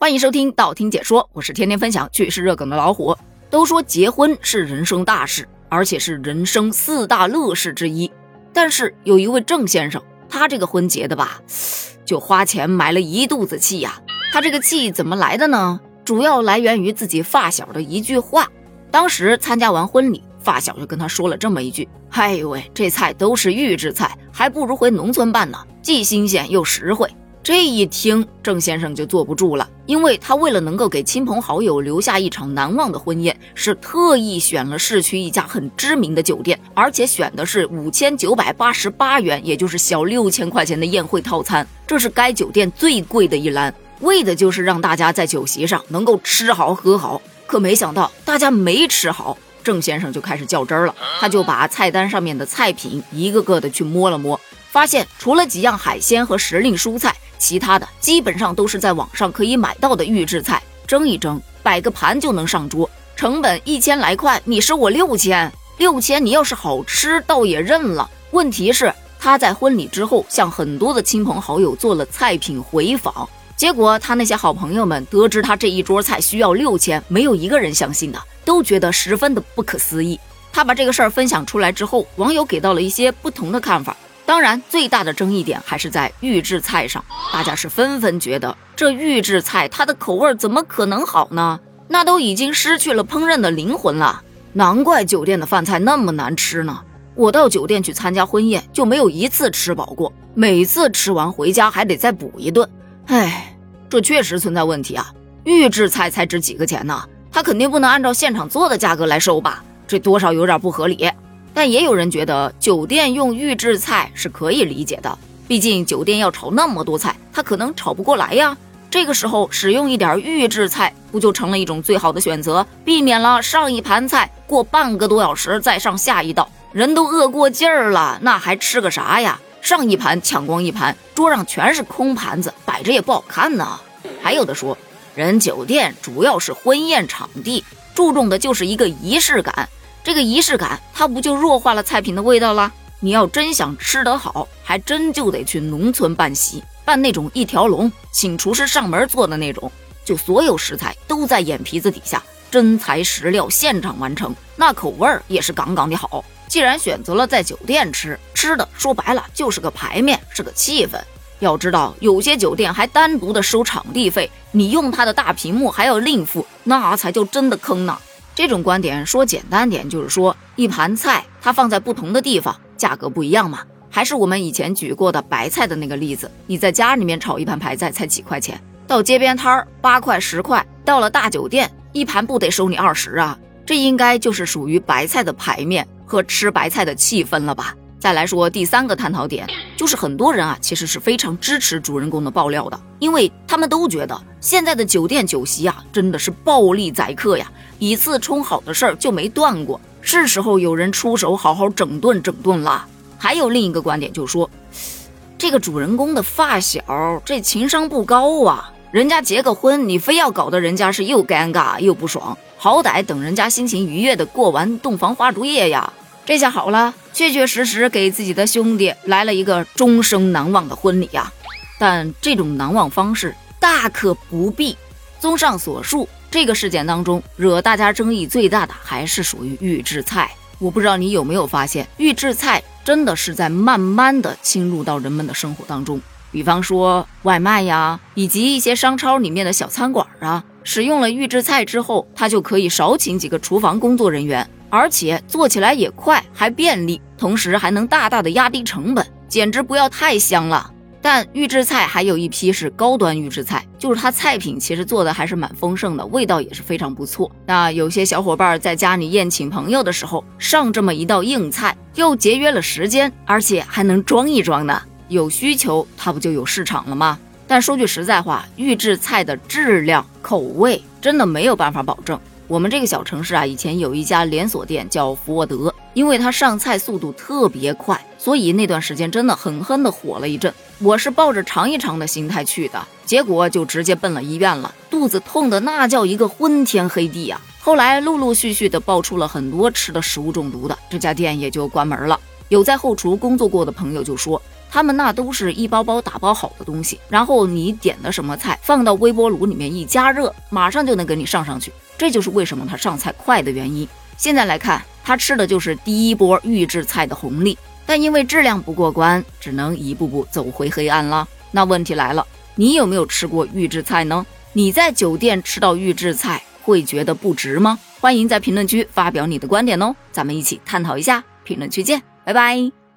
欢迎收听道听解说，我是天天分享趣事热梗的老虎。都说结婚是人生大事，而且是人生四大乐事之一。但是有一位郑先生，他这个婚结的吧，就花钱买了一肚子气呀。他这个气怎么来的呢？主要来源于自己发小的一句话。当时参加完婚礼，发小就跟他说了这么一句：“哎呦喂，这菜都是预制菜，还不如回农村办呢，既新鲜又实惠。”这一听，郑先生就坐不住了，因为他为了能够给亲朋好友留下一场难忘的婚宴，是特意选了市区一家很知名的酒店，而且选的是五千九百八十八元，也就是小六千块钱的宴会套餐，这是该酒店最贵的一栏，为的就是让大家在酒席上能够吃好喝好。可没想到，大家没吃好，郑先生就开始较真儿了，他就把菜单上面的菜品一个个的去摸了摸，发现除了几样海鲜和时令蔬菜。其他的基本上都是在网上可以买到的预制菜，蒸一蒸，摆个盘就能上桌，成本一千来块，你收我六千，六千你要是好吃倒也认了。问题是他在婚礼之后向很多的亲朋好友做了菜品回访，结果他那些好朋友们得知他这一桌菜需要六千，没有一个人相信的，都觉得十分的不可思议。他把这个事儿分享出来之后，网友给到了一些不同的看法。当然，最大的争议点还是在预制菜上，大家是纷纷觉得这预制菜它的口味怎么可能好呢？那都已经失去了烹饪的灵魂了。难怪酒店的饭菜那么难吃呢。我到酒店去参加婚宴就没有一次吃饱过，每次吃完回家还得再补一顿。唉，这确实存在问题啊！预制菜才值几个钱呢？他肯定不能按照现场做的价格来收吧？这多少有点不合理。但也有人觉得酒店用预制菜是可以理解的，毕竟酒店要炒那么多菜，他可能炒不过来呀。这个时候使用一点预制菜，不就成了一种最好的选择，避免了上一盘菜过半个多小时再上下一道，人都饿过劲儿了，那还吃个啥呀？上一盘抢光一盘，桌上全是空盘子，摆着也不好看呢。还有的说，人酒店主要是婚宴场地，注重的就是一个仪式感。这个仪式感，它不就弱化了菜品的味道了？你要真想吃得好，还真就得去农村办席，办那种一条龙，请厨师上门做的那种，就所有食材都在眼皮子底下，真材实料，现场完成，那口味儿也是杠杠的好。既然选择了在酒店吃，吃的说白了就是个排面，是个气氛。要知道，有些酒店还单独的收场地费，你用它的大屏幕还要另付，那才叫真的坑呢。这种观点说简单点，就是说一盘菜它放在不同的地方，价格不一样嘛。还是我们以前举过的白菜的那个例子，你在家里面炒一盘白菜才几块钱，到街边摊儿八块十块，到了大酒店一盘不得收你二十啊？这应该就是属于白菜的排面和吃白菜的气氛了吧？再来说第三个探讨点，就是很多人啊其实是非常支持主人公的爆料的，因为他们都觉得现在的酒店酒席啊真的是暴力宰客呀。以次充好的事儿就没断过，是时候有人出手好好整顿整顿了。还有另一个观点，就说这个主人公的发小这情商不高啊，人家结个婚，你非要搞得人家是又尴尬又不爽，好歹等人家心情愉悦的过完洞房花烛夜呀。这下好了，确确实实给自己的兄弟来了一个终生难忘的婚礼呀。但这种难忘方式大可不必。综上所述。这个事件当中，惹大家争议最大的还是属于预制菜。我不知道你有没有发现，预制菜真的是在慢慢的侵入到人们的生活当中。比方说外卖呀，以及一些商超里面的小餐馆啊，使用了预制菜之后，他就可以少请几个厨房工作人员，而且做起来也快，还便利，同时还能大大的压低成本，简直不要太香了。但预制菜还有一批是高端预制菜，就是它菜品其实做的还是蛮丰盛的，味道也是非常不错。那有些小伙伴在家里宴请朋友的时候，上这么一道硬菜，又节约了时间，而且还能装一装呢。有需求，它不就有市场了吗？但说句实在话，预制菜的质量、口味真的没有办法保证。我们这个小城市啊，以前有一家连锁店叫福沃德，因为它上菜速度特别快，所以那段时间真的狠狠的火了一阵。我是抱着尝一尝的心态去的，结果就直接奔了医院了，肚子痛的那叫一个昏天黑地啊！后来陆陆续续的爆出了很多吃的食物中毒的，这家店也就关门了。有在后厨工作过的朋友就说，他们那都是一包包打包好的东西，然后你点的什么菜放到微波炉里面一加热，马上就能给你上上去。这就是为什么他上菜快的原因。现在来看，他吃的就是第一波预制菜的红利，但因为质量不过关，只能一步步走回黑暗了。那问题来了，你有没有吃过预制菜呢？你在酒店吃到预制菜会觉得不值吗？欢迎在评论区发表你的观点哦，咱们一起探讨一下。评论区见，拜拜。